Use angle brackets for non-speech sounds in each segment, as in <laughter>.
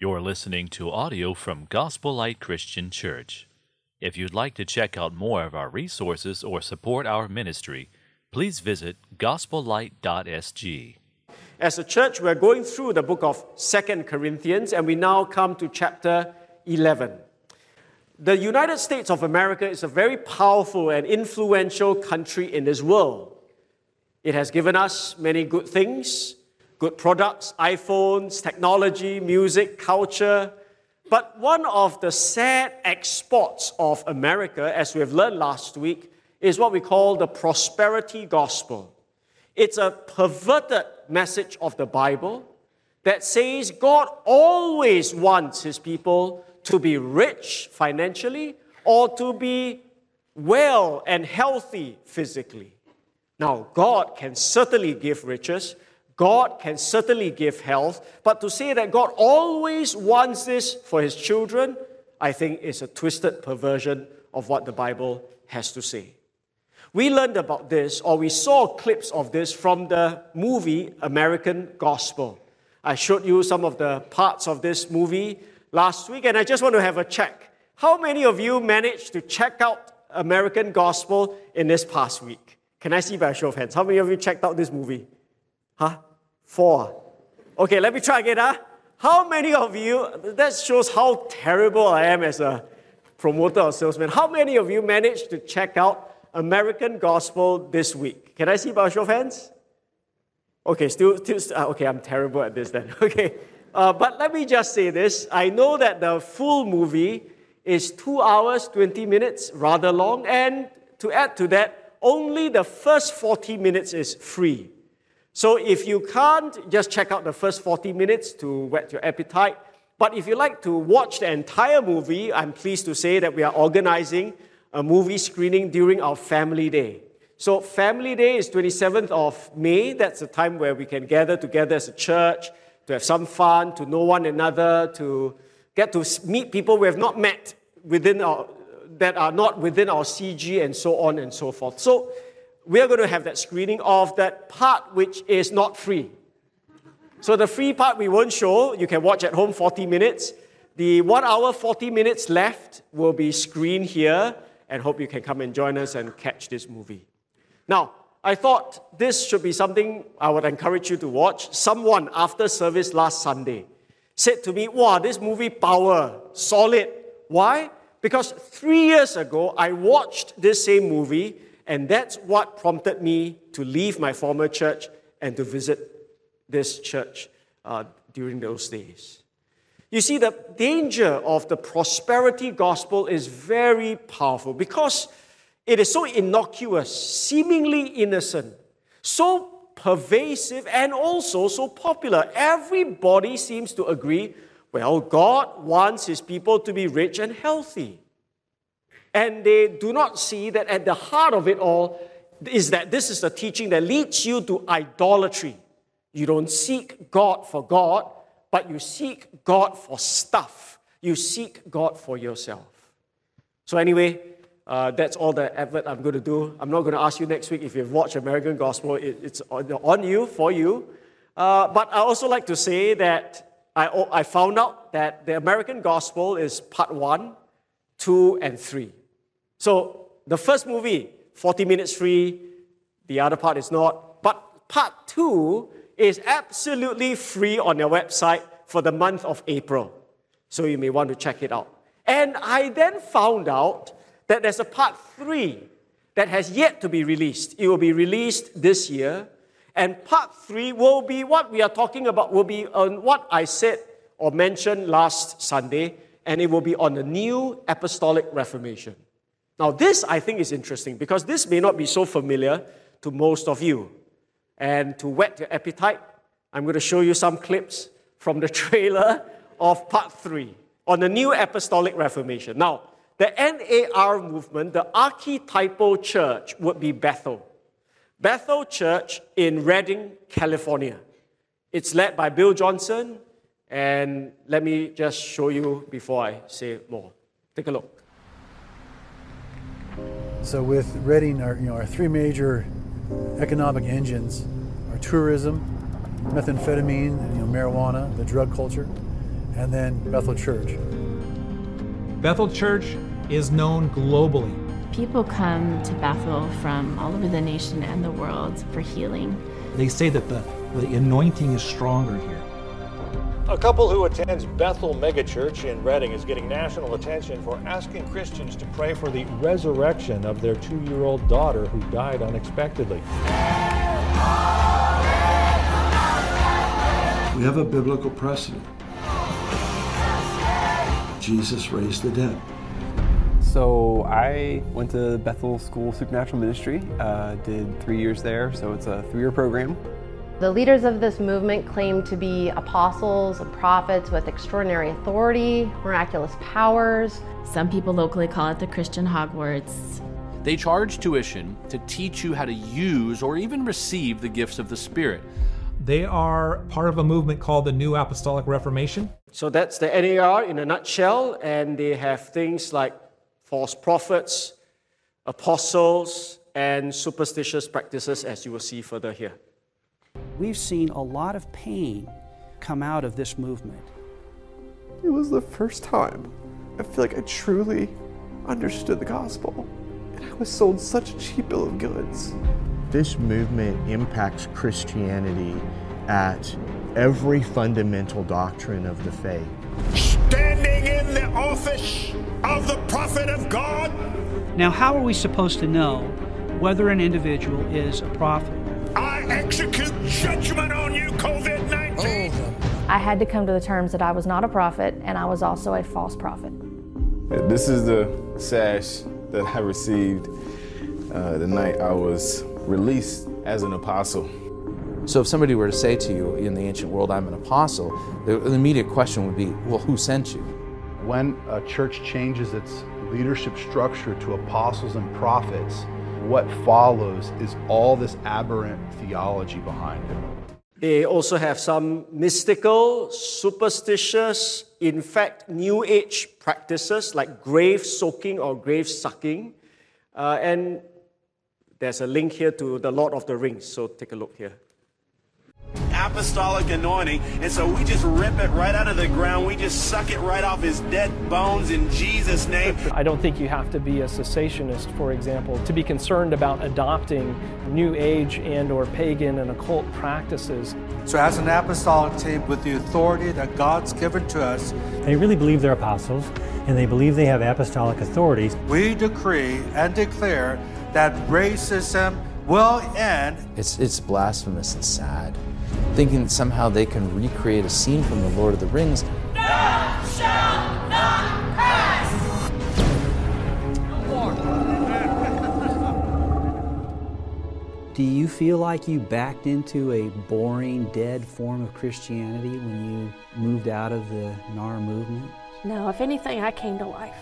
You're listening to audio from Gospel Light Christian Church. If you'd like to check out more of our resources or support our ministry, please visit gospellight.sg. As a church, we're going through the book of Second Corinthians, and we now come to chapter 11. The United States of America is a very powerful and influential country in this world. It has given us many good things, good products, iPhones, technology, music, culture. But one of the sad exports of America, as we have learned last week, is what we call the prosperity gospel. It's a perverted message of the Bible that says God always wants his people to be rich financially or to be well and healthy physically. Now, God can certainly give riches, God can certainly give health, but to say that God always wants this for his children, I think is a twisted perversion of what the Bible has to say. We learned about this, or we saw clips of this from the movie American Gospel. I showed you some of the parts of this movie last week, and I just want to have a check. How many of you managed to check out American Gospel in this past week? Can I see by a show of hands? How many of you checked out this movie? Huh? Four. Okay, let me try again. Huh? How many of you, that shows how terrible I am as a promoter or salesman. How many of you managed to check out American Gospel this week? Can I see by show of hands? Okay, still, still uh, okay, I'm terrible at this then. <laughs> Okay, uh, but let me just say this. I know that the full movie is two hours, 20 minutes, rather long, and to add to that, only the first 40 minutes is free. So if you can't, just check out the first 40 minutes to whet your appetite. But if you like to watch the entire movie, I'm pleased to say that we are organizing a movie screening during our family day. So family day is 27th of May. That's the time where we can gather together as a church to have some fun, to know one another, to get to meet people we have not met within our, that are not within our CG and so on and so forth. So we are going to have that screening of that part which is not free. So the free part we won't show. You can watch at home 40 minutes. The one hour, 40 minutes left will be screened here and hope you can come and join us and catch this movie. Now, I thought this should be something I would encourage you to watch. Someone after service last Sunday said to me, Wow, this movie power, solid. Why? Because three years ago, I watched this same movie and that's what prompted me to leave my former church and to visit this church uh, during those days. You see, the danger of the prosperity gospel is very powerful because it is so innocuous, seemingly innocent, so pervasive, and also so popular. Everybody seems to agree well, God wants his people to be rich and healthy. And they do not see that at the heart of it all is that this is the teaching that leads you to idolatry. You don't seek God for God, but you seek God for stuff. You seek God for yourself. So, anyway, uh, that's all the effort I'm going to do. I'm not going to ask you next week if you've watched American Gospel, it, it's on, on, you, for you. Uh, but I also like to say that I, I found out that the American Gospel is part one, two, and three. So the first movie, 40 minutes free, the other part is not. But part two is absolutely free on their website for the month of April. So you may want to check it out. And I then found out that there's a part three that has yet to be released. It will be released this year. And part three will be what we are talking about, will be on what I said or mentioned last Sunday, and it will be on the new apostolic reformation. Now, this I think is interesting because this may not be so familiar to most of you. And to whet your appetite, I'm going to show you some clips from the <laughs> trailer of part three on the New Apostolic Reformation. Now, the NAR movement, the archetypal church would be Bethel. Bethel Church in Redding, California. It's led by Bill Johnson, and let me just show you before I say more. Take a look. So with Redding, our, you know, our three major economic engines are tourism, methamphetamine, you know, marijuana, the drug culture, and then Bethel Church. Bethel Church is known globally. People come to Bethel from all over the nation and the world for healing. They say that the, the anointing is stronger here. A couple who attends Bethel Megachurch in Redding is getting national attention for asking Christians to pray for the resurrection of their two year old daughter who died unexpectedly. We have a biblical precedent. Jesus raised the dead. So I went to Bethel School of Supernatural Ministry, uh, did three years there, so it's a three year program. The leaders of this movement claim to be apostles and prophets with extraordinary authority, miraculous powers. Some people locally call it the Christian Hogwarts. They charge tuition to teach you how to use or even receive the gifts of the Spirit. They are part of a movement called the New Apostolic Reformation. So that's the NAR in a nutshell, and they have things like false prophets, apostles, and superstitious practices, as you will see further here. We've seen a lot of pain come out of this movement. It was the first time I feel like I truly understood the gospel. And I was sold such a cheap bill of goods. This movement impacts Christianity at every fundamental doctrine of the faith. Standing in the office of the prophet of God. Now, how are we supposed to know whether an individual is a prophet? I execute judgment on you, COVID 19. I had to come to the terms that I was not a prophet and I was also a false prophet. This is the sash that I received uh, the night I was released as an apostle. So, if somebody were to say to you in the ancient world, I'm an apostle, the, the immediate question would be, well, who sent you? When a church changes its leadership structure to apostles and prophets, what follows is all this aberrant theology behind it. They also have some mystical, superstitious, in fact, New Age practices like grave soaking or grave sucking. Uh, and there's a link here to the Lord of the Rings, so take a look here apostolic anointing. And so we just rip it right out of the ground. We just suck it right off his dead bones in Jesus' name. I don't think you have to be a cessationist, for example, to be concerned about adopting new age and or pagan and occult practices. So as an apostolic team with the authority that God's given to us, they really believe they're apostles and they believe they have apostolic authorities. We decree and declare that racism will end. It's it's blasphemous and sad thinking that somehow they can recreate a scene from The Lord of the Rings. Thou shalt not pass! Do you feel like you backed into a boring, dead form of Christianity when you moved out of the NAR movement? No, if anything, I came to life.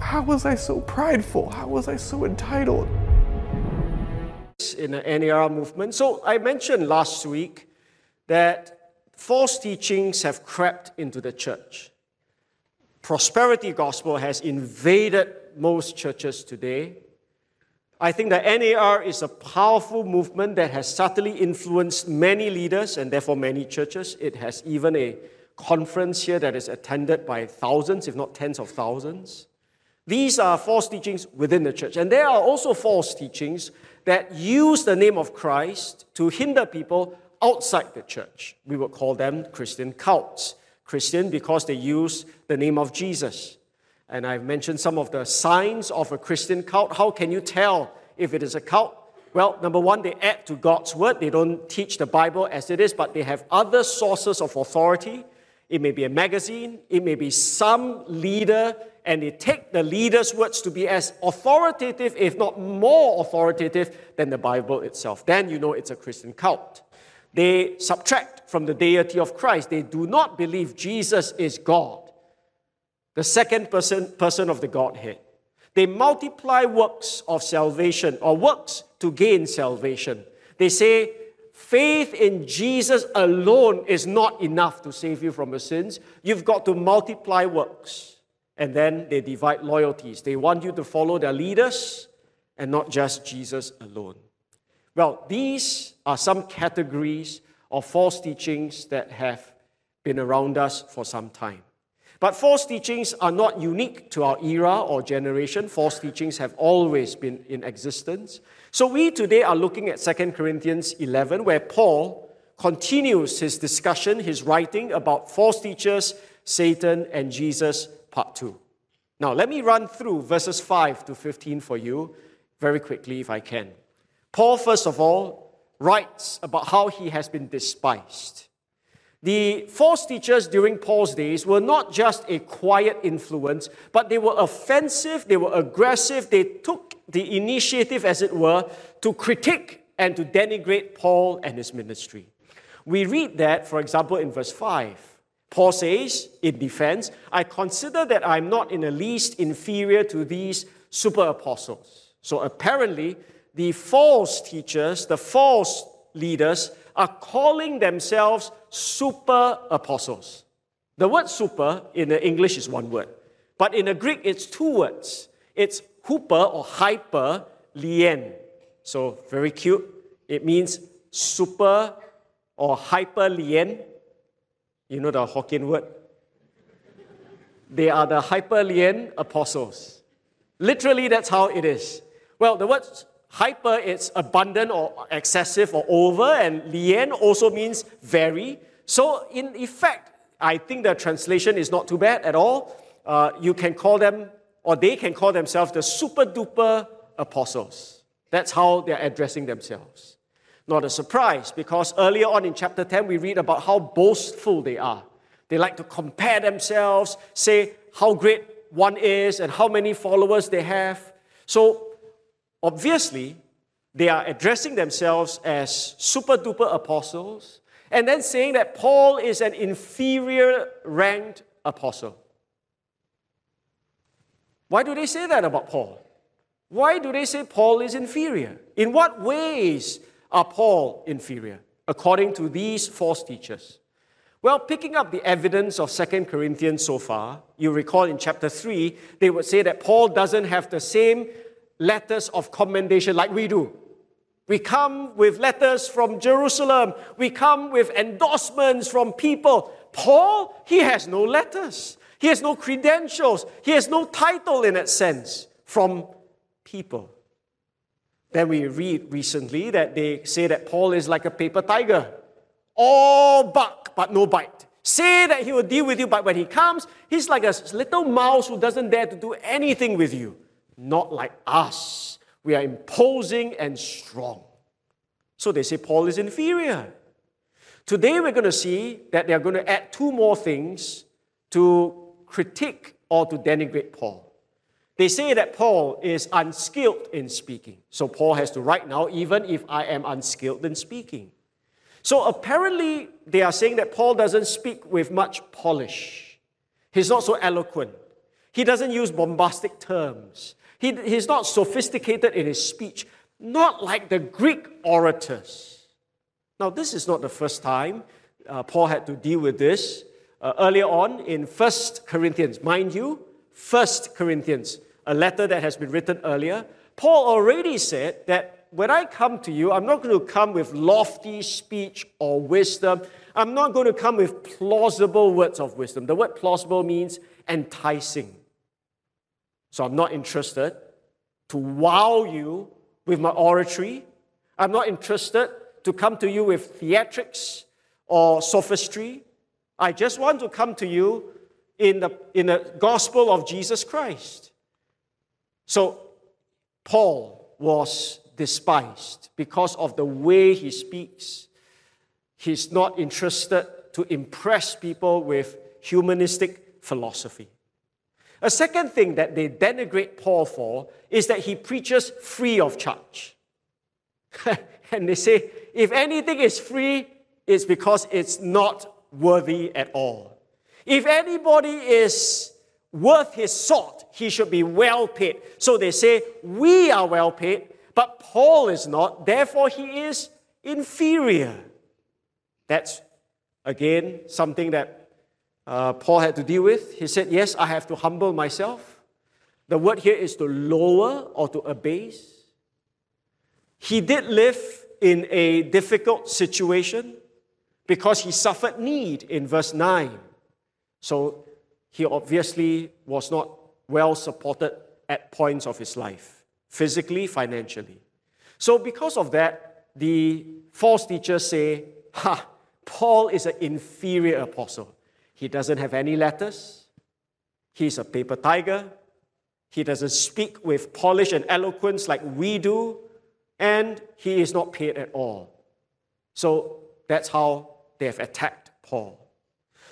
How was I so prideful? How was I so entitled? In the NAR movement. So I mentioned last week that false teachings have crept into the church. Prosperity gospel has invaded most churches today. I think the NAR is a powerful movement that has subtly influenced many leaders and therefore many churches. It has even a conference here that is attended by thousands, if not tens of thousands. These are false teachings within the church. And there are also false teachings that use the name of Christ to hinder people outside the church. We would call them Christian cults. Christian because they use the name of Jesus. And I've mentioned some of the signs of a Christian cult. How can you tell if it is a cult? Well, number one, they add to God's word. They don't teach the Bible as it is, but they have other sources of authority. It may be a magazine, it may be some leader and they take the leader's words to be as authoritative, if not more authoritative, than the Bible itself. Then you know it's a Christian cult. They subtract from the deity of Christ. They do not believe Jesus is God, the second person, person of the Godhead. They multiply works of salvation or works to gain salvation. They say faith in Jesus alone is not enough to save you from your sins. You've got to multiply works. And then they divide loyalties. They want you to follow their leaders and not just Jesus alone. Well, these are some categories of false teachings that have been around us for some time. But false teachings are not unique to our era or generation. False teachings have always been in existence. So we today are looking at 2 Corinthians 11, where Paul continues his discussion, his writing about false teachers, Satan, and Jesus, part 2. Now, let me run through verses 5 to 15 for you very quickly if I can. Paul, first of all, writes about how he has been despised. The false teachers during Paul's days were not just a quiet influence, but they were offensive, they were aggressive, they took the initiative, as it were, to critique and to denigrate Paul and his ministry. We read that, for example, in verse 5. Paul says, in defense, I consider that I'm not in the least inferior to these super apostles. So apparently, the false teachers, the false leaders, are calling themselves super apostles. The word super in the English is one word, but in the Greek it's two words. It's huper or hyper lian. So very cute. It means super or hyper lian. You know the Hokkien word? They are the hyper lian apostles. Literally, that's how it is. Well, the word Hyper, it's abundant or excessive or over, and lian also means very. So, in effect, I think the translation is not too bad at all. Uh, you can call them, or they can call themselves the super duper apostles. That's how they're addressing themselves. Not a surprise, because earlier on in chapter 10, we read about how boastful they are. They like to compare themselves, say how great one is and how many followers they have. So, Obviously, they are addressing themselves as super duper apostles and then saying that Paul is an inferior ranked apostle. Why do they say that about Paul? Why do they say Paul is inferior? In what ways are Paul inferior, according to these false teachers? Well, picking up the evidence of 2 Corinthians so far, you recall in chapter 3, they would say that Paul doesn't have the same letters of commendation like we do. We come with letters from Jerusalem. We come with endorsements from people. Paul, he has no letters. He has no credentials. He has no title in that sense from people. Then we read recently that they say that Paul is like a paper tiger. All bark, but no bite. Say that he will deal with you, but when he comes, he's like a little mouse who doesn't dare to do anything with you not like us. We are imposing and strong. So they say Paul is inferior. Today we're going to see that they are going to add two more things to critique or to denigrate Paul. They say that Paul is unskilled in speaking. So Paul has to write now, even if I am unskilled in speaking. So apparently, they are saying that Paul doesn't speak with much polish. He's not so eloquent. He doesn't use bombastic terms. He, he's not sophisticated in his speech, not like the Greek orators. Now, this is not the first time uh, Paul had to deal with this. Uh, earlier on in First Corinthians, mind you, First Corinthians, a letter that has been written earlier, Paul already said that when I come to you, I'm not going to come with lofty speech or wisdom. I'm not going to come with plausible words of wisdom. The word plausible means enticing. So I'm not interested to wow you with my oratory. I'm not interested to come to you with theatrics or sophistry. I just want to come to you in the, in the gospel of Jesus Christ. So Paul was despised because of the way he speaks. He's not interested to impress people with humanistic philosophy. A second thing that they denigrate Paul for is that he preaches free of charge. <laughs> and they say, if anything is free, it's because it's not worthy at all. If anybody is worth his salt, he should be well paid. So they say, we are well paid, but Paul is not, therefore he is inferior. That's, again, something that uh, Paul had to deal with. He said, Yes, I have to humble myself. The word here is to lower or to abase. He did live in a difficult situation because he suffered need in verse 9. So he obviously was not well supported at points of his life, physically, financially. So, because of that, the false teachers say, Ha, Paul is an inferior apostle. He doesn't have any letters, he's a paper tiger, he doesn't speak with polish and eloquence like we do, and he is not paid at all. So, that's how they have attacked Paul.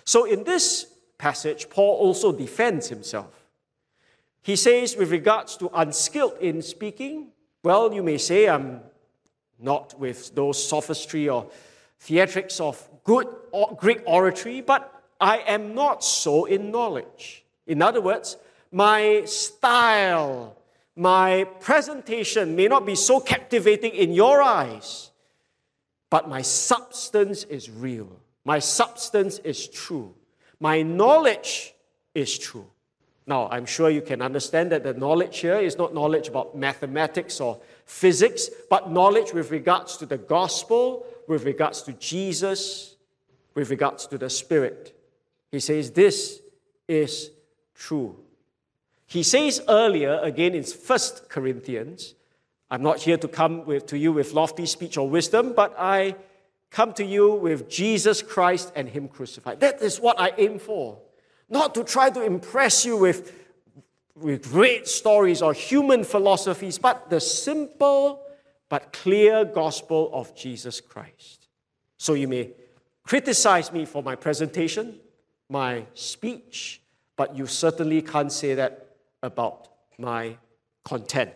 So, in this passage, Paul also defends himself. He says, with regards to unskilled in speaking, well, you may say I'm not with those sophistry or theatrics of good Greek oratory, but I am not so in knowledge. In other words, my style, my presentation may not be so captivating in your eyes, but my substance is real. My substance is true. My knowledge is true. Now, I'm sure you can understand that the knowledge here is not knowledge about mathematics or physics, but knowledge with regards to the gospel, with regards to Jesus, with regards to the Spirit. He says this is true. He says earlier, again in 1 Corinthians, I'm not here to come with, to you with lofty speech or wisdom, but I come to you with Jesus Christ and Him crucified. That is what I aim for. Not to try to impress you with, with great stories or human philosophies, but the simple but clear gospel of Jesus Christ. So you may criticize me for my presentation, my speech, but you certainly can't say that about my content.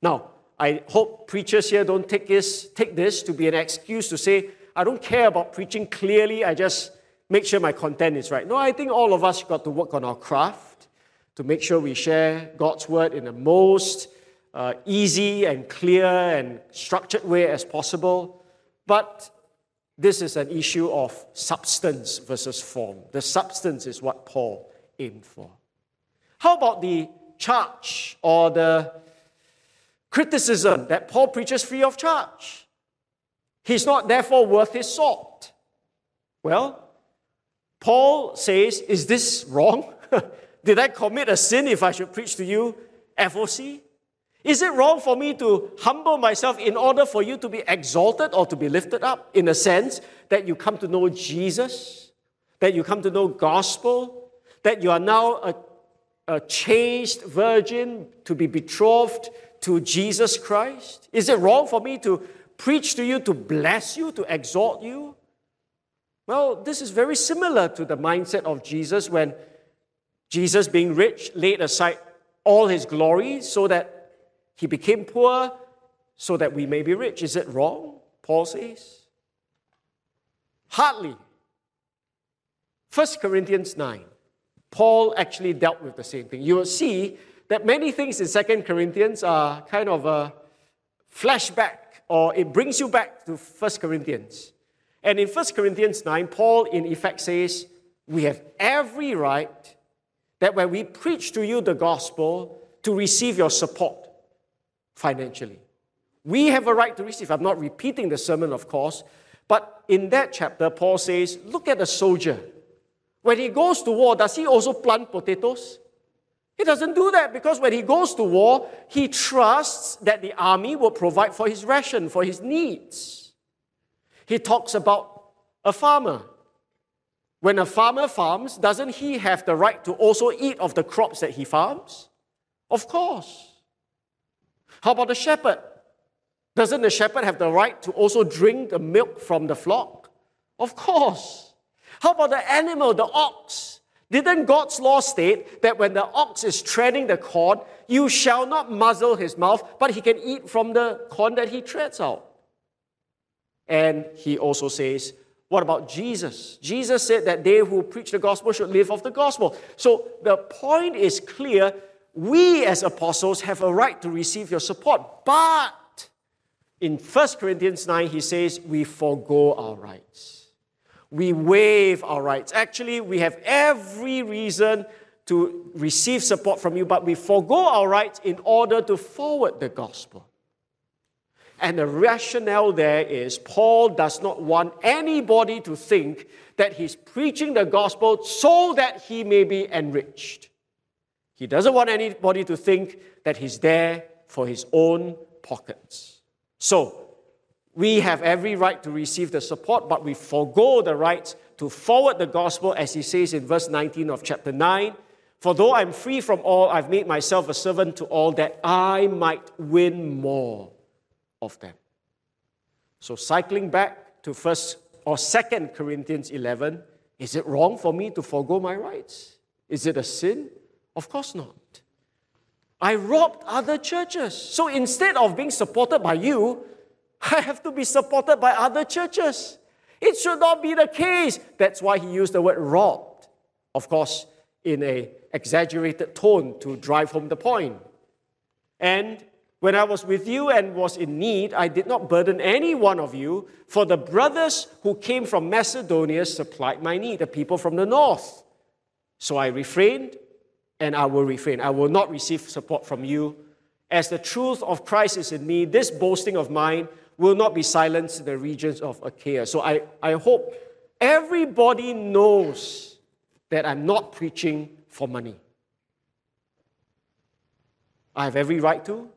Now, I hope preachers here don't take this, take this to be an excuse to say, I don't care about preaching clearly, I just make sure my content is right. No, I think all of us got to work on our craft to make sure we share God's word in the most uh, easy and clear and structured way as possible. But this is an issue of substance versus form. The substance is what Paul aimed for. How about the charge or the criticism that Paul preaches free of charge. He's not therefore worth his salt. Well, Paul says, Is this wrong? <laughs> Did I commit a sin if I should preach to you FOC? Is it wrong for me to humble myself in order for you to be exalted or to be lifted up in a sense that you come to know Jesus, that you come to know gospel, that you are now a, a chaste virgin to be betrothed to Jesus Christ? Is it wrong for me to preach to you, to bless you, to exhort you? Well, this is very similar to the mindset of Jesus when Jesus, being rich, laid aside all his glory so that he became poor so that we may be rich. Is it wrong? Paul says. Hardly. 1 Corinthians 9. Paul actually dealt with the same thing. You will see that many things in Second Corinthians are kind of a flashback or it brings you back to First Corinthians. And in First Corinthians 9, Paul in effect says, We have every right that when we preach to you the gospel, to receive your support financially. We have a right to receive. I'm not repeating the sermon, of course, but in that chapter, Paul says, Look at a soldier. When he goes to war, does he also plant potatoes? He doesn't do that because when he goes to war, he trusts that the army will provide for his ration, for his needs. He talks about a farmer. When a farmer farms, doesn't he have the right to also eat of the crops that he farms? Of course. How about the shepherd? Doesn't the shepherd have the right to also drink the milk from the flock? Of course. How about the animal, the ox? Didn't God's law state that when the ox is treading the corn, you shall not muzzle his mouth, but he can eat from the corn that he treads out? And he also says, what about Jesus? Jesus said that they who preach the gospel should live off the gospel. So the point is clear. We as apostles have a right to receive your support. But in 1 Corinthians 9, he says, we forego our rights we waive our rights. Actually, we have every reason to receive support from you, but we forego our rights in order to forward the gospel. And the rationale there is Paul does not want anybody to think that he's preaching the gospel so that he may be enriched. He doesn't want anybody to think that he's there for his own pockets. So, we have every right to receive the support, but we forego the right to forward the gospel, as he says in verse 19 of chapter 9. For though I'm free from all, I've made myself a servant to all that I might win more of them. So, cycling back to first or second Corinthians 11, is it wrong for me to forego my rights? Is it a sin? Of course not. I robbed other churches. So instead of being supported by you, I have to be supported by other churches. It should not be the case. That's why he used the word robbed. Of course, in a exaggerated tone to drive home the point. And when I was with you and was in need, I did not burden any one of you, for the brothers who came from Macedonia supplied my need, the people from the north. So I refrained and I will refrain. I will not receive support from you. As the truth of Christ is in me, this boasting of mine will not be silenced in the regions of Achaia. So I, I hope everybody knows that I'm not preaching for money. I have every right to,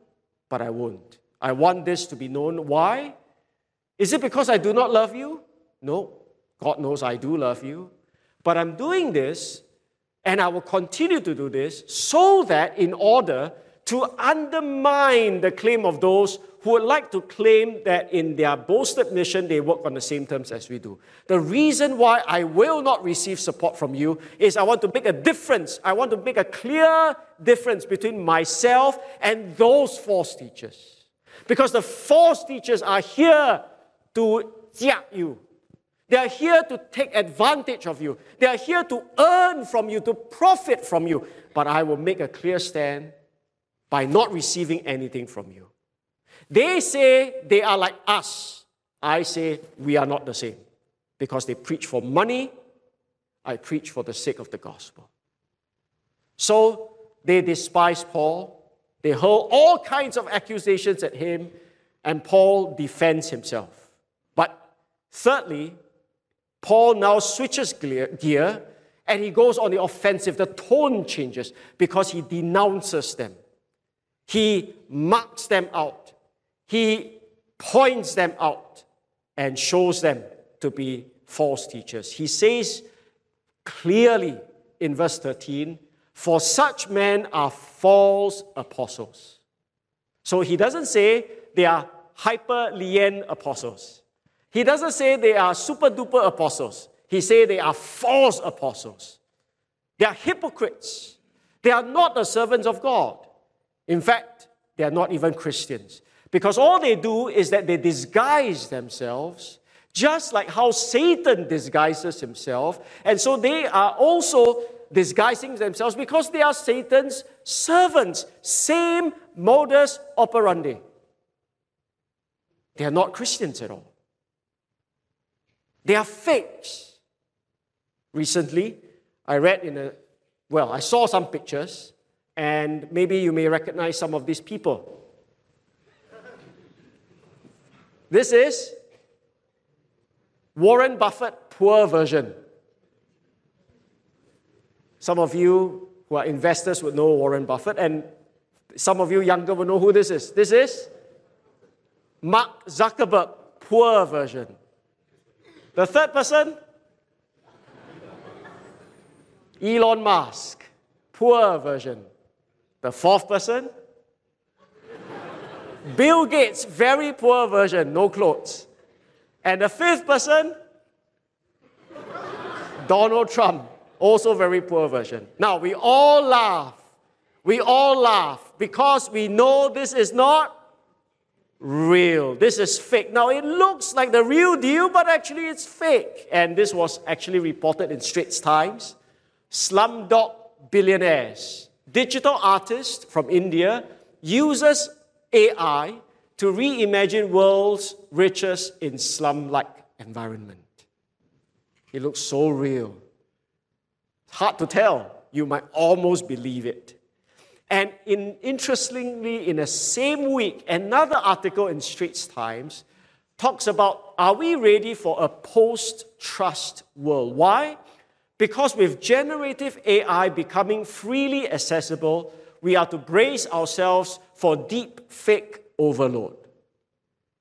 but I won't. I want this to be known. Why? Is it because I do not love you? No. God knows I do love you. But I'm doing this and I will continue to do this so that in order to undermine the claim of those who would like to claim that in their boasted mission they work on the same terms as we do. The reason why I will not receive support from you is I want to make a difference. I want to make a clear difference between myself and those false teachers. Because the false teachers are here to jia you, they are here to take advantage of you. They are here to earn from you, to profit from you. But I will make a clear stand by not receiving anything from you. They say they are like us. I say we are not the same. Because they preach for money, I preach for the sake of the gospel. So they despise Paul. They hurl all kinds of accusations at him, and Paul defends himself. But thirdly, Paul now switches gear and he goes on the offensive. The tone changes because he denounces them, he marks them out, he points them out, and shows them to be false teachers. He says clearly in verse 13, For such men are false apostles. So he doesn't say they are hyper Lian apostles. He doesn't say they are super duper apostles. He says they are false apostles. They are hypocrites. They are not the servants of God. In fact, they are not even Christians. Because all they do is that they disguise themselves, just like how Satan disguises himself. And so they are also disguising themselves because they are Satan's servants. Same modus operandi. They are not Christians at all. They are fakes. Recently, I read in a, well, I saw some pictures, and maybe you may recognize some of these people. This is Warren Buffett poor version. Some of you who are investors would know Warren Buffett, and some of you younger will know who this is. This is Mark Zuckerberg poor version. The third person, Elon Musk, poor version. The fourth person, Bill Gates, very poor version, no clothes. And the fifth person, Donald Trump, also very poor version. Now, we all laugh. We all laugh because we know this is not real. This is fake. Now, it looks like the real deal, but actually it's fake. And this was actually reported in Straits Times. Slumdog billionaires, digital artist from India, uses AI to reimagine world's riches in slum-like environment. It looks so real. Hard to tell. You might almost believe it. And in, interestingly, in the same week, another article in Straits Times talks about are we ready for a post trust world? Why? Because with generative AI becoming freely accessible, we are to brace ourselves for deep fake overload.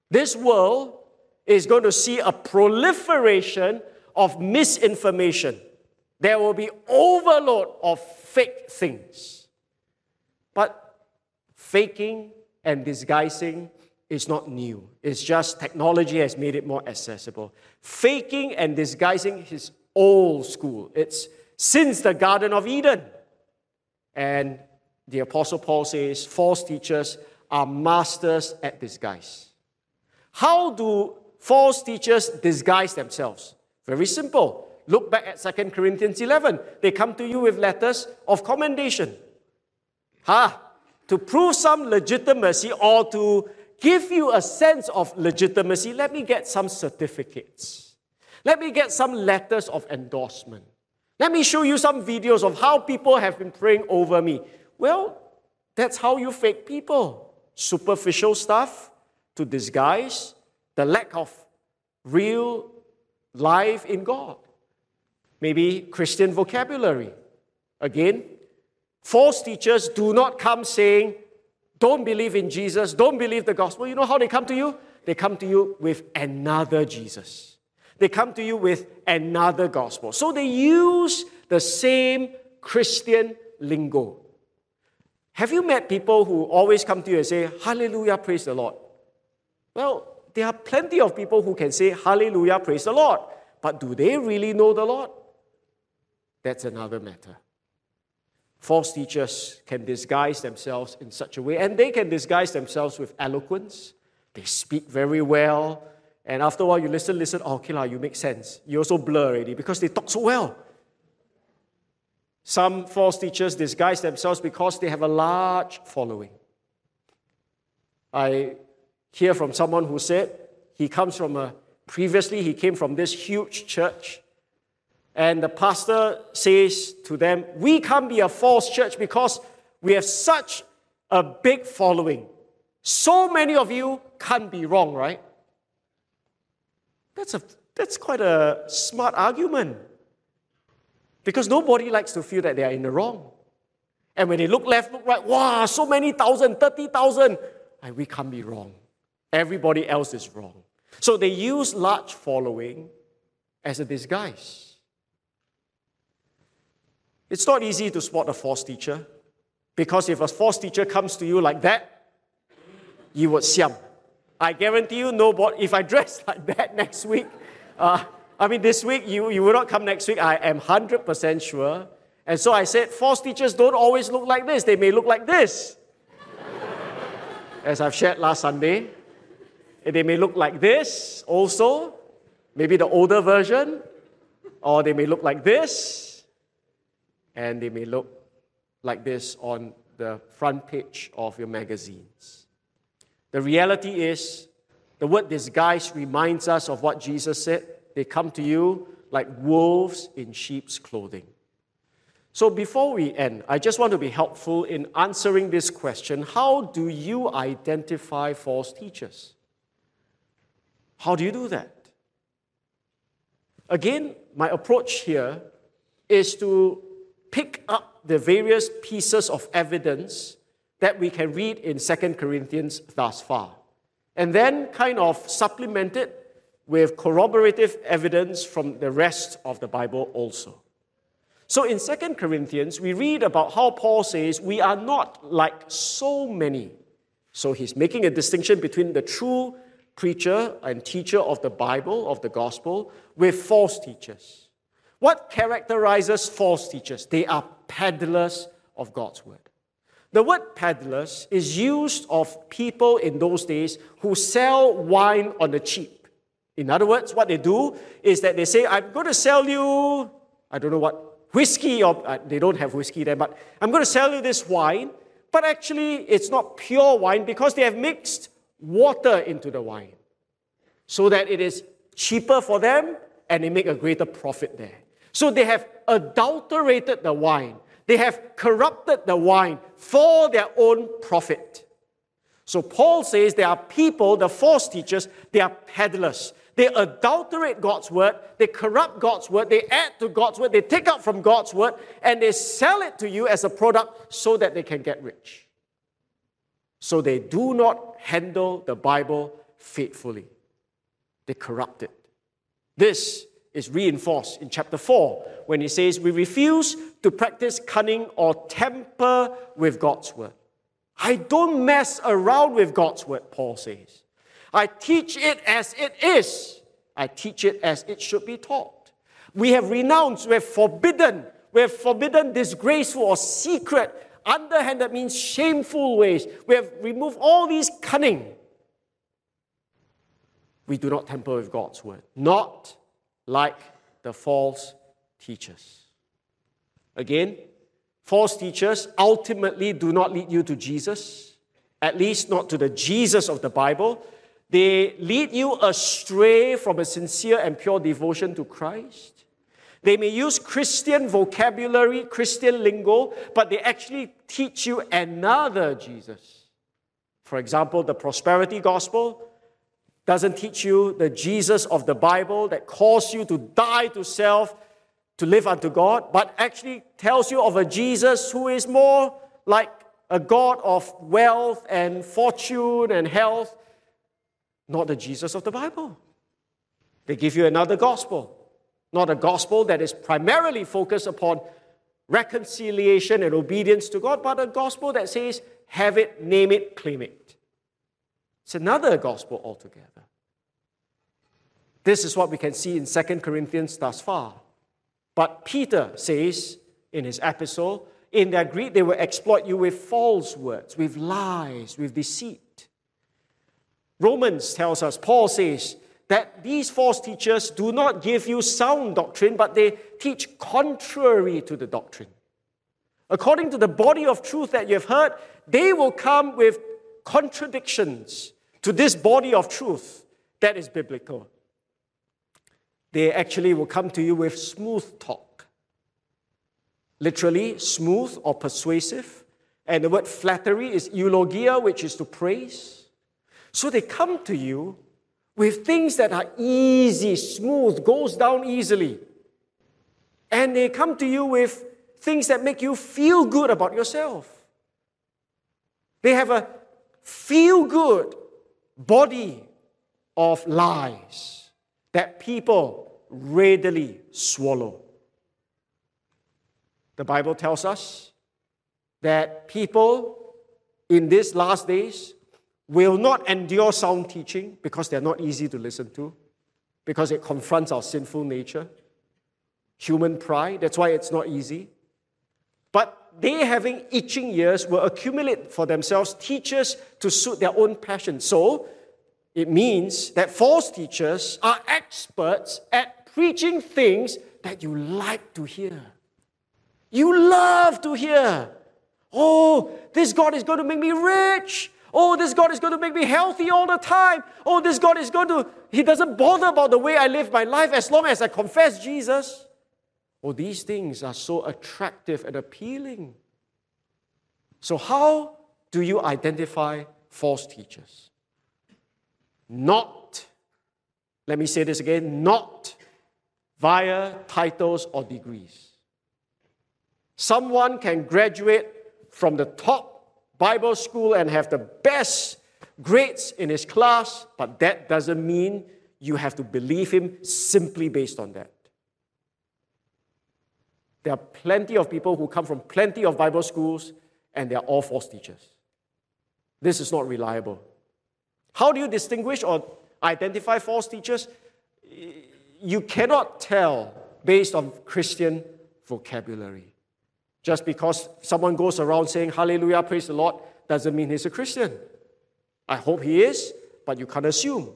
This world is going to see a proliferation of misinformation. There will be overload of fake things. But faking and disguising is not new. It's just technology has made it more accessible. Faking and disguising is old school. It's since the Garden of Eden. And the Apostle Paul says false teachers are masters at disguise. How do false teachers disguise themselves? Very simple. Look back at 2 Corinthians 11. They come to you with letters of commendation. Ha! To prove some legitimacy or to give you a sense of legitimacy, let me get some certificates. Let me get some letters of endorsement. Let me show you some videos of how people have been praying over me. Well, that's how you fake people. Superficial stuff to disguise the lack of real life in God. Maybe Christian vocabulary. Again, false teachers do not come saying, don't believe in Jesus, don't believe the gospel. You know how they come to you? They come to you with another Jesus. They come to you with another gospel. So they use the same Christian lingo. Have you met people who always come to you and say, Hallelujah, praise the Lord? Well, there are plenty of people who can say, Hallelujah, praise the Lord. But do they really know the Lord? That's another matter. False teachers can disguise themselves in such a way, and they can disguise themselves with eloquence. They speak very well, and after a while you listen, listen, oh, okay, la, you make sense. You also blur already because they talk so well. Some false teachers disguise themselves because they have a large following. I hear from someone who said he comes from a, previously, he came from this huge church and the pastor says to them, We can't be a false church because we have such a big following. So many of you can't be wrong, right? That's, a, that's quite a smart argument. Because nobody likes to feel that they are in the wrong. And when they look left, look right, wow, so many thousand, 30,000, we can't be wrong. Everybody else is wrong. So they use large following as a disguise. It's not easy to spot a false teacher because if a false teacher comes to you like that, you would siam. I guarantee you, nobody, if I <laughs> dress like that next week, uh, I mean, this week, you, you will not come next week, I am 100% sure. And so I said, false teachers don't always look like this, they may look like this. <laughs> As I've shared last Sunday, eh, they may look like this also, maybe the older version, or they may look like this, and they may look like this on the front page of your magazines. The reality is, the word disguise reminds us of what Jesus said. They come to you like wolves in sheep's clothing. So before we end, I just want to be helpful in answering this question How do you identify false teachers? How do you do that? Again, my approach here is to pick up the various pieces of evidence that we can read in 2 Corinthians thus far, and then kind of supplement it with corroborative evidence from the rest of the Bible also. So in 2 Corinthians, we read about how Paul says, We are not like so many. So he's making a distinction between the true preacher and teacher of the Bible, of the gospel, with false teachers. What characterizes false teachers? They are peddlers of God's word. The word peddlers is used of people in those days who sell wine on the cheap. In other words, what they do is that they say, I'm going to sell you, I don't know what, whiskey, or uh, they don't have whiskey there, but I'm going to sell you this wine, but actually it's not pure wine because they have mixed water into the wine so that it is cheaper for them and they make a greater profit there. So they have adulterated the wine. They have corrupted the wine for their own profit. So Paul says there are people, the false teachers, they are peddlers. They adulterate God's word, they corrupt God's word, they add to God's word, they take out from God's word, and they sell it to you as a product so that they can get rich. So they do not handle the Bible faithfully, they corrupt it. This is reinforced in chapter 4 when he says, We refuse to practice cunning or tamper with God's word. I don't mess around with God's word, Paul says. I teach it as it is. I teach it as it should be taught. We have renounced, we have forbidden, we have forbidden disgraceful or secret, underhanded means shameful ways. We have removed all these cunning. We do not tamper with God's word, not like the false teachers. Again, false teachers ultimately do not lead you to Jesus, at least not to the Jesus of the Bible. They lead you astray from a sincere and pure devotion to Christ. They may use Christian vocabulary, Christian lingo, but they actually teach you another Jesus. For example, the prosperity gospel doesn't teach you the Jesus of the Bible that calls you to die to self to live unto God, but actually tells you of a Jesus who is more like a God of wealth and fortune and health, not the Jesus of the Bible. They give you another gospel, not a gospel that is primarily focused upon reconciliation and obedience to God, but a gospel that says, have it, name it, claim it. It's another gospel altogether. This is what we can see in 2 Corinthians thus far. But Peter says in his epistle, in their greed, they will exploit you with false words, with lies, with deceit. Romans tells us, Paul says, that these false teachers do not give you sound doctrine, but they teach contrary to the doctrine. According to the body of truth that you have heard, they will come with contradictions to this body of truth that is biblical. They actually will come to you with smooth talk. Literally, smooth or persuasive. And the word flattery is eulogia, which is to praise. So they come to you with things that are easy, smooth, goes down easily. And they come to you with things that make you feel good about yourself. They have a feel good body of lies that people readily swallow. The Bible tells us that people in these last days will not endure sound teaching because they're not easy to listen to, because it confronts our sinful nature, human pride. That's why it's not easy. But they, having itching ears, will accumulate for themselves teachers to suit their own passion. So, it means that false teachers are experts at preaching things that you like to hear. You love to hear. Oh, this God is going to make me rich. Oh, this God is going to make me healthy all the time. Oh, this God is going to, He doesn't bother about the way I live my life as long as I confess Jesus. Oh, these things are so attractive and appealing. So, how do you identify false teachers? Not, let me say this again, not via titles or degrees. Someone can graduate from the top Bible school and have the best grades in his class, but that doesn't mean you have to believe him simply based on that. There are plenty of people who come from plenty of Bible schools and they're all false teachers. This is not reliable. How do you distinguish or identify false teachers? You cannot tell based on Christian vocabulary. Just because someone goes around saying hallelujah, praise the Lord, doesn't mean he's a Christian. I hope he is, but you can't assume.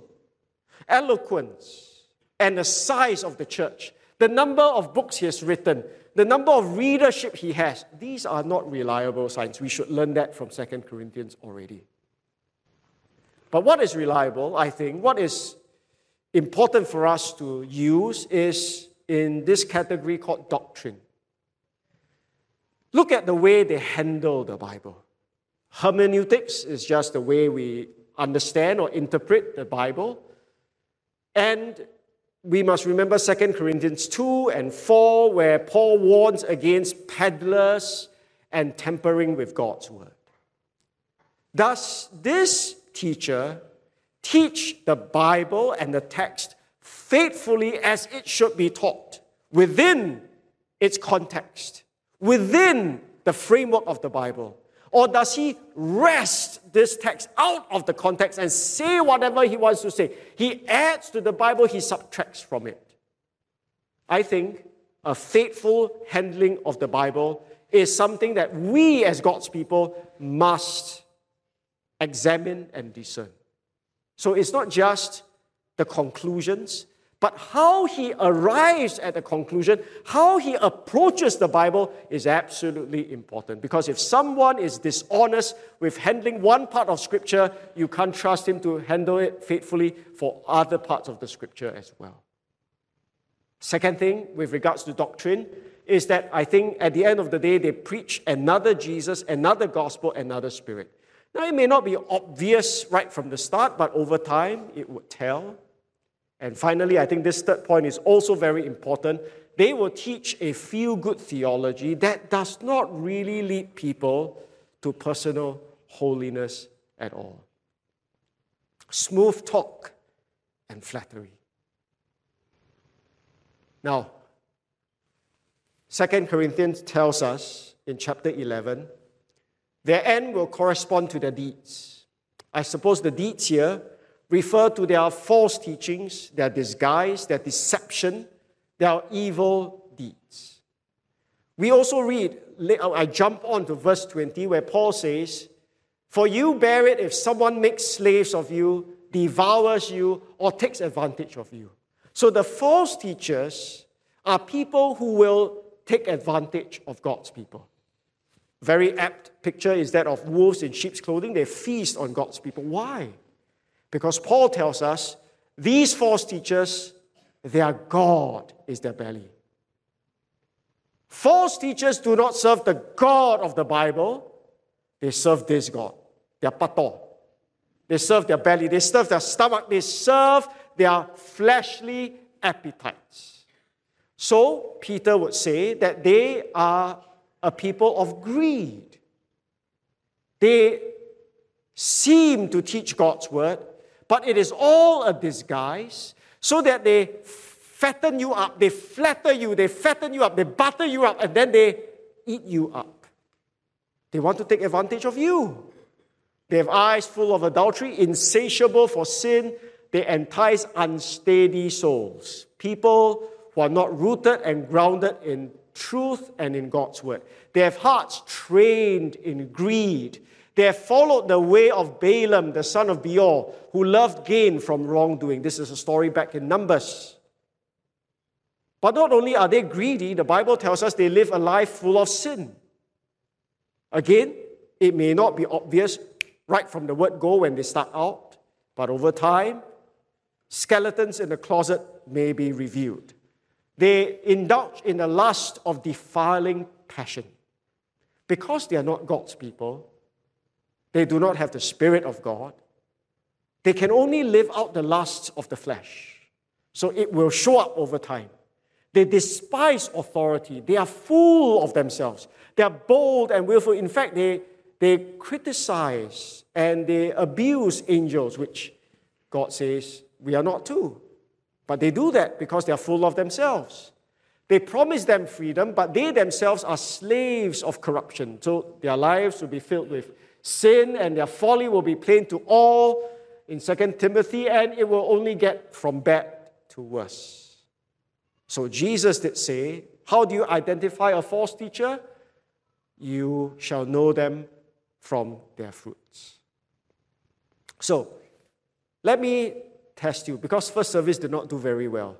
Eloquence and the size of the church, the number of books he has written, the number of readership he has, these are not reliable signs. We should learn that from 2 Corinthians already. But what is reliable, I think, what is important for us to use is in this category called doctrine. Look at the way they handle the Bible. Hermeneutics is just the way we understand or interpret the Bible. And we must remember 2 Corinthians 2 and 4, where Paul warns against peddlers and tampering with God's word. Does this teacher teach the Bible and the text faithfully as it should be taught within its context, within the framework of the Bible? Or does he wrest this text out of the context and say whatever he wants to say? He adds to the Bible, he subtracts from it. I think a faithful handling of the Bible is something that we as God's people must examine and discern. So it's not just the conclusions, but how he arrives at the conclusion, how he approaches the Bible is absolutely important. Because if someone is dishonest with handling one part of Scripture, you can't trust him to handle it faithfully for other parts of the Scripture as well. Second thing, with regards to doctrine, is that I think at the end of the day, they preach another Jesus, another gospel, another spirit. Now, it may not be obvious right from the start, but over time, it would tell. And finally, I think this third point is also very important. They will teach a feel good theology that does not really lead people to personal holiness at all. Smooth talk and flattery. Now, 2 Corinthians tells us in chapter 11 their end will correspond to their deeds. I suppose the deeds here refer to their false teachings, their disguise, their deception, their evil deeds. We also read, I jump on to verse 20, where Paul says, For you bear it if someone makes slaves of you, devours you, or takes advantage of you. So the false teachers are people who will take advantage of God's people. Very apt picture is that of wolves in sheep's clothing. They feast on God's people. Why? Because Paul tells us these false teachers, their God is their belly. False teachers do not serve the God of the Bible, they serve this God, their pato. They serve their belly, they serve their stomach, they serve their fleshly appetites. So, Peter would say that they are a people of greed. They seem to teach God's word, but it is all a disguise so that they fatten you up, they flatter you, they fatten you up, they butter you up, and then they eat you up. They want to take advantage of you. They have eyes full of adultery, insatiable for sin. They entice unsteady souls, people who are not rooted and grounded in truth and in God's word. They have hearts trained in greed. They have followed the way of Balaam, the son of Beor, who loved gain from wrongdoing. This is a story back in Numbers. But not only are they greedy, the Bible tells us they live a life full of sin. Again, it may not be obvious right from the word go when they start out, but over time, skeletons in the closet may be revealed. They indulge in the lust of defiling passion. Because they are not God's people, they do not have the Spirit of God. They can only live out the lusts of the flesh. So it will show up over time. They despise authority. They are full of themselves. They are bold and willful. In fact, they, they criticize and they abuse angels, which God says we are not to. But they do that because they are full of themselves. They promise them freedom, but they themselves are slaves of corruption. So their lives will be filled with sin and their folly will be plain to all in 2 Timothy, and it will only get from bad to worse. So Jesus did say, How do you identify a false teacher? You shall know them from their fruits. So, let me test you because first service did not do very well.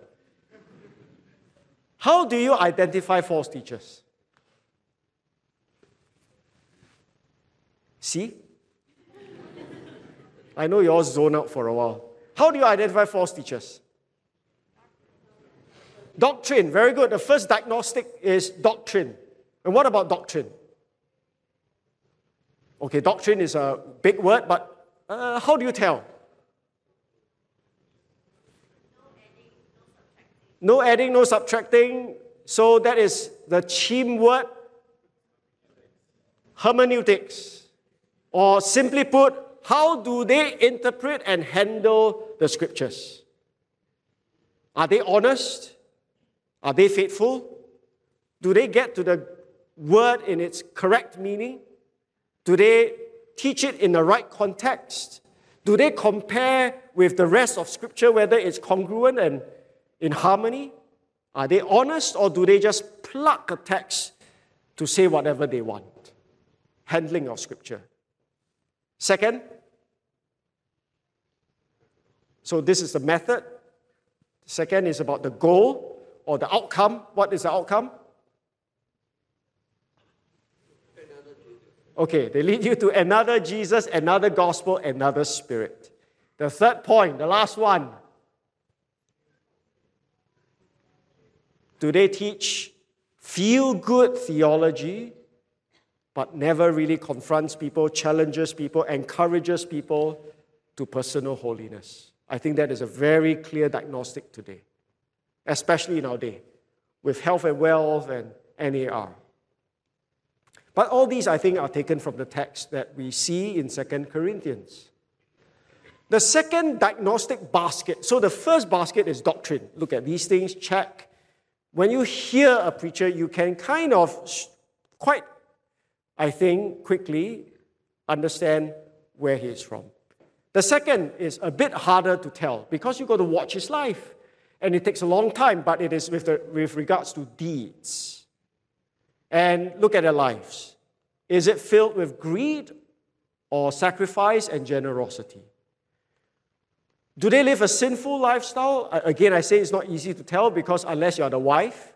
How do you identify false teachers? See? I know you all zone out for a while. How do you identify false teachers? Doctrine, very good. The first diagnostic is doctrine. And what about doctrine? Okay, doctrine is a big word, but uh, how do you tell? No adding, no subtracting. So that is the chim word hermeneutics. Or simply put, how do they interpret and handle the scriptures? Are they honest? Are they faithful? Do they get to the word in its correct meaning? Do they teach it in the right context? Do they compare with the rest of scripture whether it's congruent and in harmony? Are they honest or do they just pluck a text to say whatever they want? Handling of scripture. Second, so this is the method. Second is about the goal or the outcome. What is the outcome? Okay, they lead you to another Jesus, another gospel, another spirit. The third point, the last one. Do they teach feel good theology, but never really confronts people, challenges people, encourages people to personal holiness? I think that is a very clear diagnostic today, especially in our day with health and wealth and NAR. But all these, I think, are taken from the text that we see in 2 Corinthians. The second diagnostic basket, so the first basket is doctrine. Look at these things, check. When you hear a preacher, you can kind of quite, I think, quickly understand where he is from. The second is a bit harder to tell because you've got to watch his life. And it takes a long time, but it is with, the, with regards to deeds. And look at their lives. Is it filled with greed or sacrifice and generosity? Do they live a sinful lifestyle? Again, I say it's not easy to tell because unless you're the wife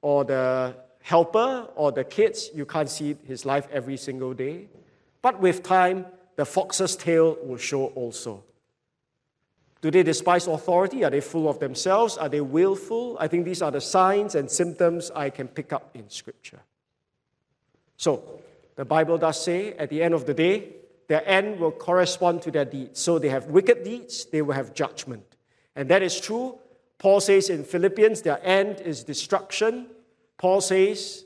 or the helper or the kids, you can't see his life every single day. But with time, the fox's tail will show also. Do they despise authority? Are they full of themselves? Are they willful? I think these are the signs and symptoms I can pick up in Scripture. So, the Bible does say at the end of the day, their end will correspond to their deeds. So, they have wicked deeds, they will have judgment. And that is true. Paul says in Philippians, their end is destruction. Paul says,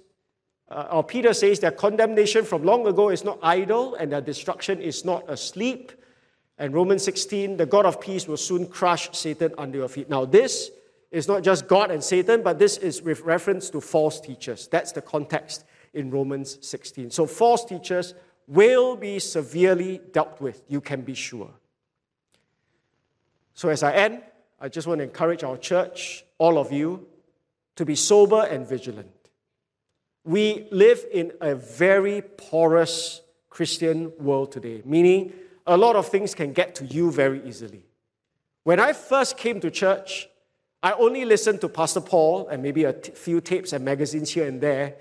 uh, or Peter says, their condemnation from long ago is not idle, and their destruction is not asleep. And Romans 16, the God of peace will soon crush Satan under your feet. Now, this is not just God and Satan, but this is with reference to false teachers. That's the context in Romans 16. So, false teachers will be severely dealt with, you can be sure. So, as I end, I just want to encourage our church, all of you, to be sober and vigilant. We live in a very porous Christian world today, meaning a lot of things can get to you very easily. When I first came to church, I only listened to Pastor Paul and maybe a t- few tapes and magazines here and there.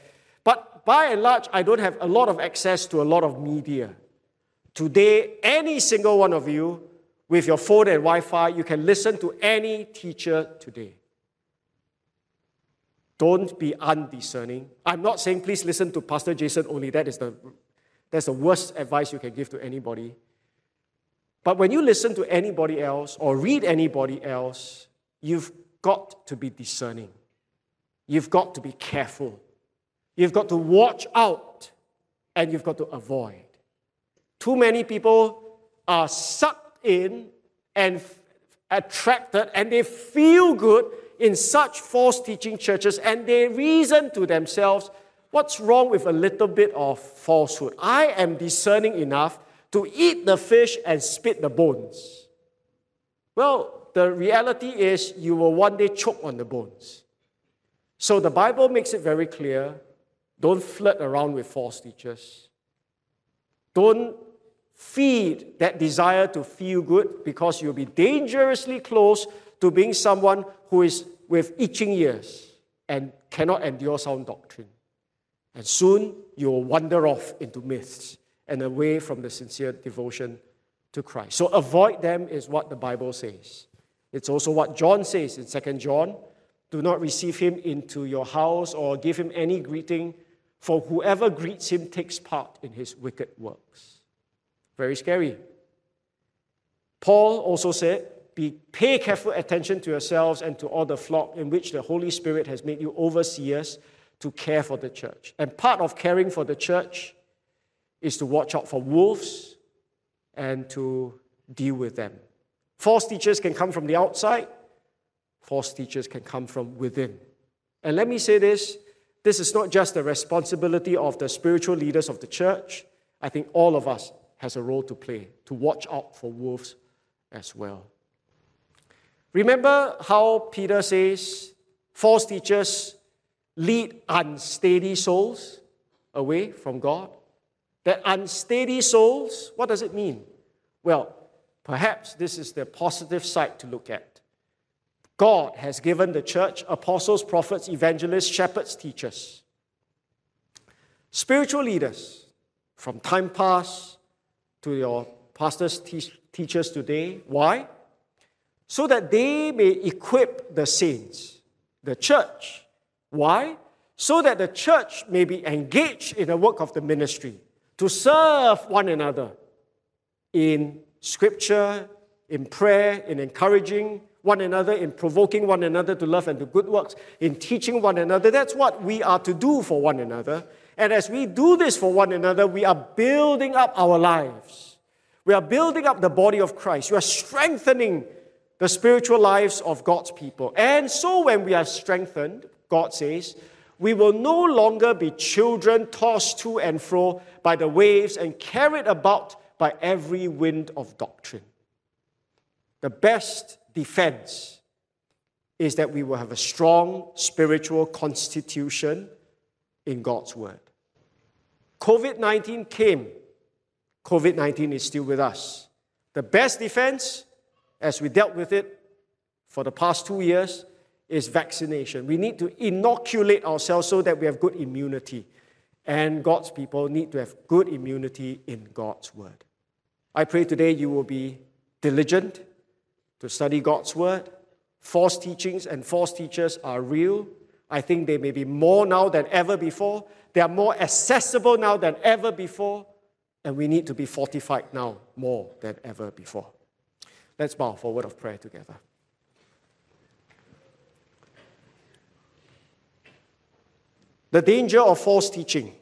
But by and large, I don't have a lot of access to a lot of media. Today, any single one of you with your phone and Wi Fi, you can listen to any teacher today. Don't be undiscerning. I'm not saying please listen to Pastor Jason only. That is the, that's the worst advice you can give to anybody. But when you listen to anybody else or read anybody else, you've got to be discerning. You've got to be careful. You've got to watch out and you've got to avoid. Too many people are sucked in and attracted and they feel good in such false teaching churches and they reason to themselves, what's wrong with a little bit of falsehood? I am discerning enough to eat the fish and spit the bones. Well, the reality is you will one day choke on the bones. So the Bible makes it very clear don't flirt around with false teachers. Don't feed that desire to feel good because you'll be dangerously close to being someone who is with itching ears and cannot endure sound doctrine. And soon you will wander off into myths and away from the sincere devotion to Christ. So avoid them is what the Bible says. It's also what John says in 2 John. Do not receive him into your house or give him any greeting for whoever greets him takes part in his wicked works. Very scary. Paul also said, be, Pay careful attention to yourselves and to all the flock in which the Holy Spirit has made you overseers to care for the church. And part of caring for the church is to watch out for wolves and to deal with them. False teachers can come from the outside, false teachers can come from within. And let me say this this is not just the responsibility of the spiritual leaders of the church. I think all of us has a role to play to watch out for wolves as well. Remember how Peter says false teachers lead unsteady souls away from God? That unsteady souls, what does it mean? Well, perhaps this is the positive side to look at. God has given the church apostles, prophets, evangelists, shepherds, teachers, spiritual leaders from time past to your pastors, te- teachers today. Why? So that they may equip the saints, the church. Why? So that the church may be engaged in the work of the ministry to serve one another in scripture, in prayer, in encouraging one another, in provoking one another to love and to good works, in teaching one another. That's what we are to do for one another. And as we do this for one another, we are building up our lives. We are building up the body of Christ. We are strengthening the spiritual lives of God's people. And so when we are strengthened, God says, we will no longer be children tossed to and fro by the waves and carried about by every wind of doctrine. The best defense is that we will have a strong spiritual constitution in God's Word. COVID 19 came, COVID 19 is still with us. The best defense, as we dealt with it for the past two years, is vaccination. We need to inoculate ourselves so that we have good immunity. And God's people need to have good immunity in God's Word. I pray today you will be diligent to study God's Word. False teachings and false teachers are real. I think they may be more now than ever before. They are more accessible now than ever before. And we need to be fortified now more than ever before. Let's bow for a word of prayer together. The danger of false teaching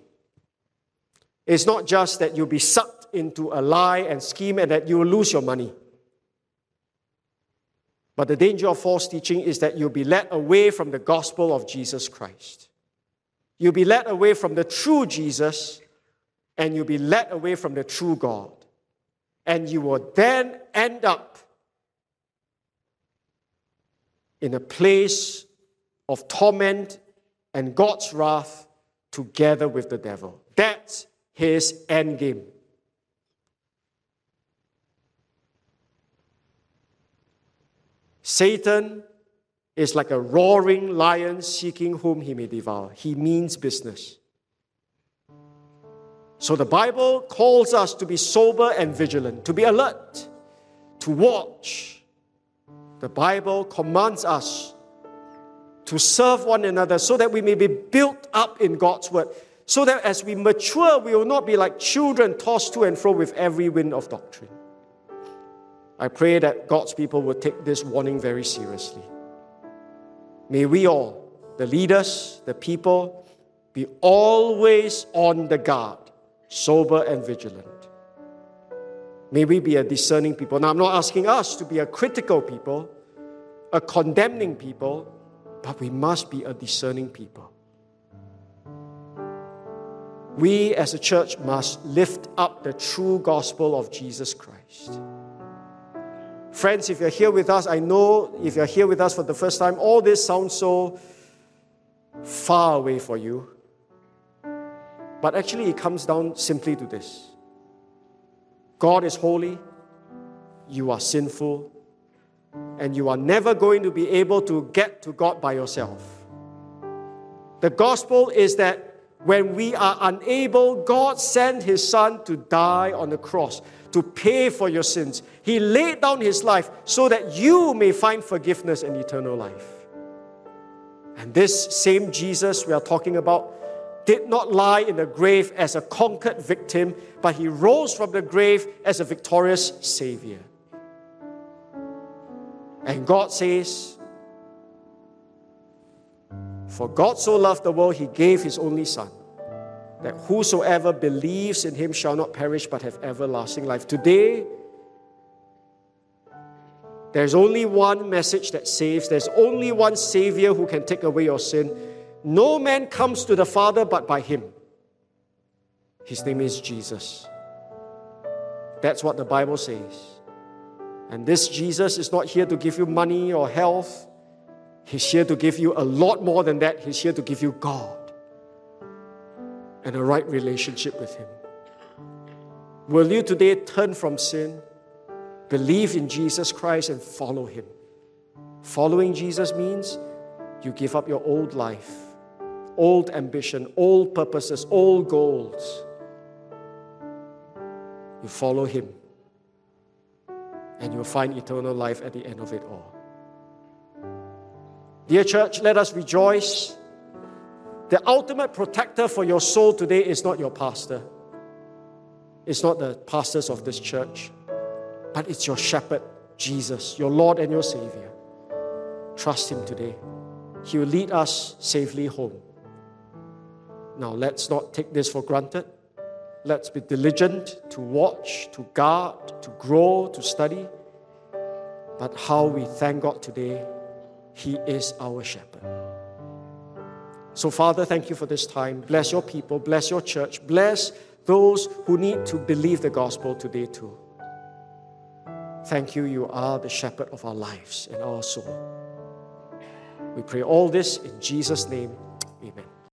is not just that you'll be sucked into a lie and scheme and that you will lose your money. But the danger of false teaching is that you'll be led away from the gospel of Jesus Christ. You'll be led away from the true Jesus and you'll be led away from the true God. And you will then end up in a place of torment and God's wrath together with the devil. That's his end game. Satan is like a roaring lion seeking whom he may devour. He means business. So the Bible calls us to be sober and vigilant, to be alert, to watch. The Bible commands us to serve one another so that we may be built up in God's word. So that as we mature, we will not be like children tossed to and fro with every wind of doctrine. I pray that God's people will take this warning very seriously. May we all, the leaders, the people, be always on the guard, sober and vigilant. May we be a discerning people. Now, I'm not asking us to be a critical people, a condemning people, but we must be a discerning people. We as a church must lift up the true gospel of Jesus Christ. Friends, if you're here with us, I know if you're here with us for the first time, all this sounds so far away for you. But actually, it comes down simply to this God is holy, you are sinful, and you are never going to be able to get to God by yourself. The gospel is that when we are unable, God sent His Son to die on the cross to pay for your sins. He laid down His life so that you may find forgiveness and eternal life. And this same Jesus we are talking about did not lie in the grave as a conquered victim, but he rose from the grave as a victorious Savior. And God says, For God so loved the world, he gave his only Son, that whosoever believes in him shall not perish but have everlasting life. Today, there's only one message that saves, there's only one Savior who can take away your sin. No man comes to the Father but by him. His name is Jesus. That's what the Bible says. And this Jesus is not here to give you money or health. He's here to give you a lot more than that. He's here to give you God and a right relationship with Him. Will you today turn from sin, believe in Jesus Christ, and follow Him? Following Jesus means you give up your old life, old ambition, old purposes, old goals. You follow Him and you'll find eternal life at the end of it all. Dear church, let us rejoice. The ultimate protector for your soul today is not your pastor, it's not the pastors of this church, but it's your shepherd, Jesus, your Lord and your Savior. Trust Him today. He will lead us safely home. Now, let's not take this for granted. Let's be diligent to watch, to guard, to grow, to study. But how we thank God today, He is our shepherd. So, Father, thank you for this time. Bless your people, bless your church, bless those who need to believe the gospel today, too. Thank you, you are the shepherd of our lives and our soul. We pray all this in Jesus' name. Amen.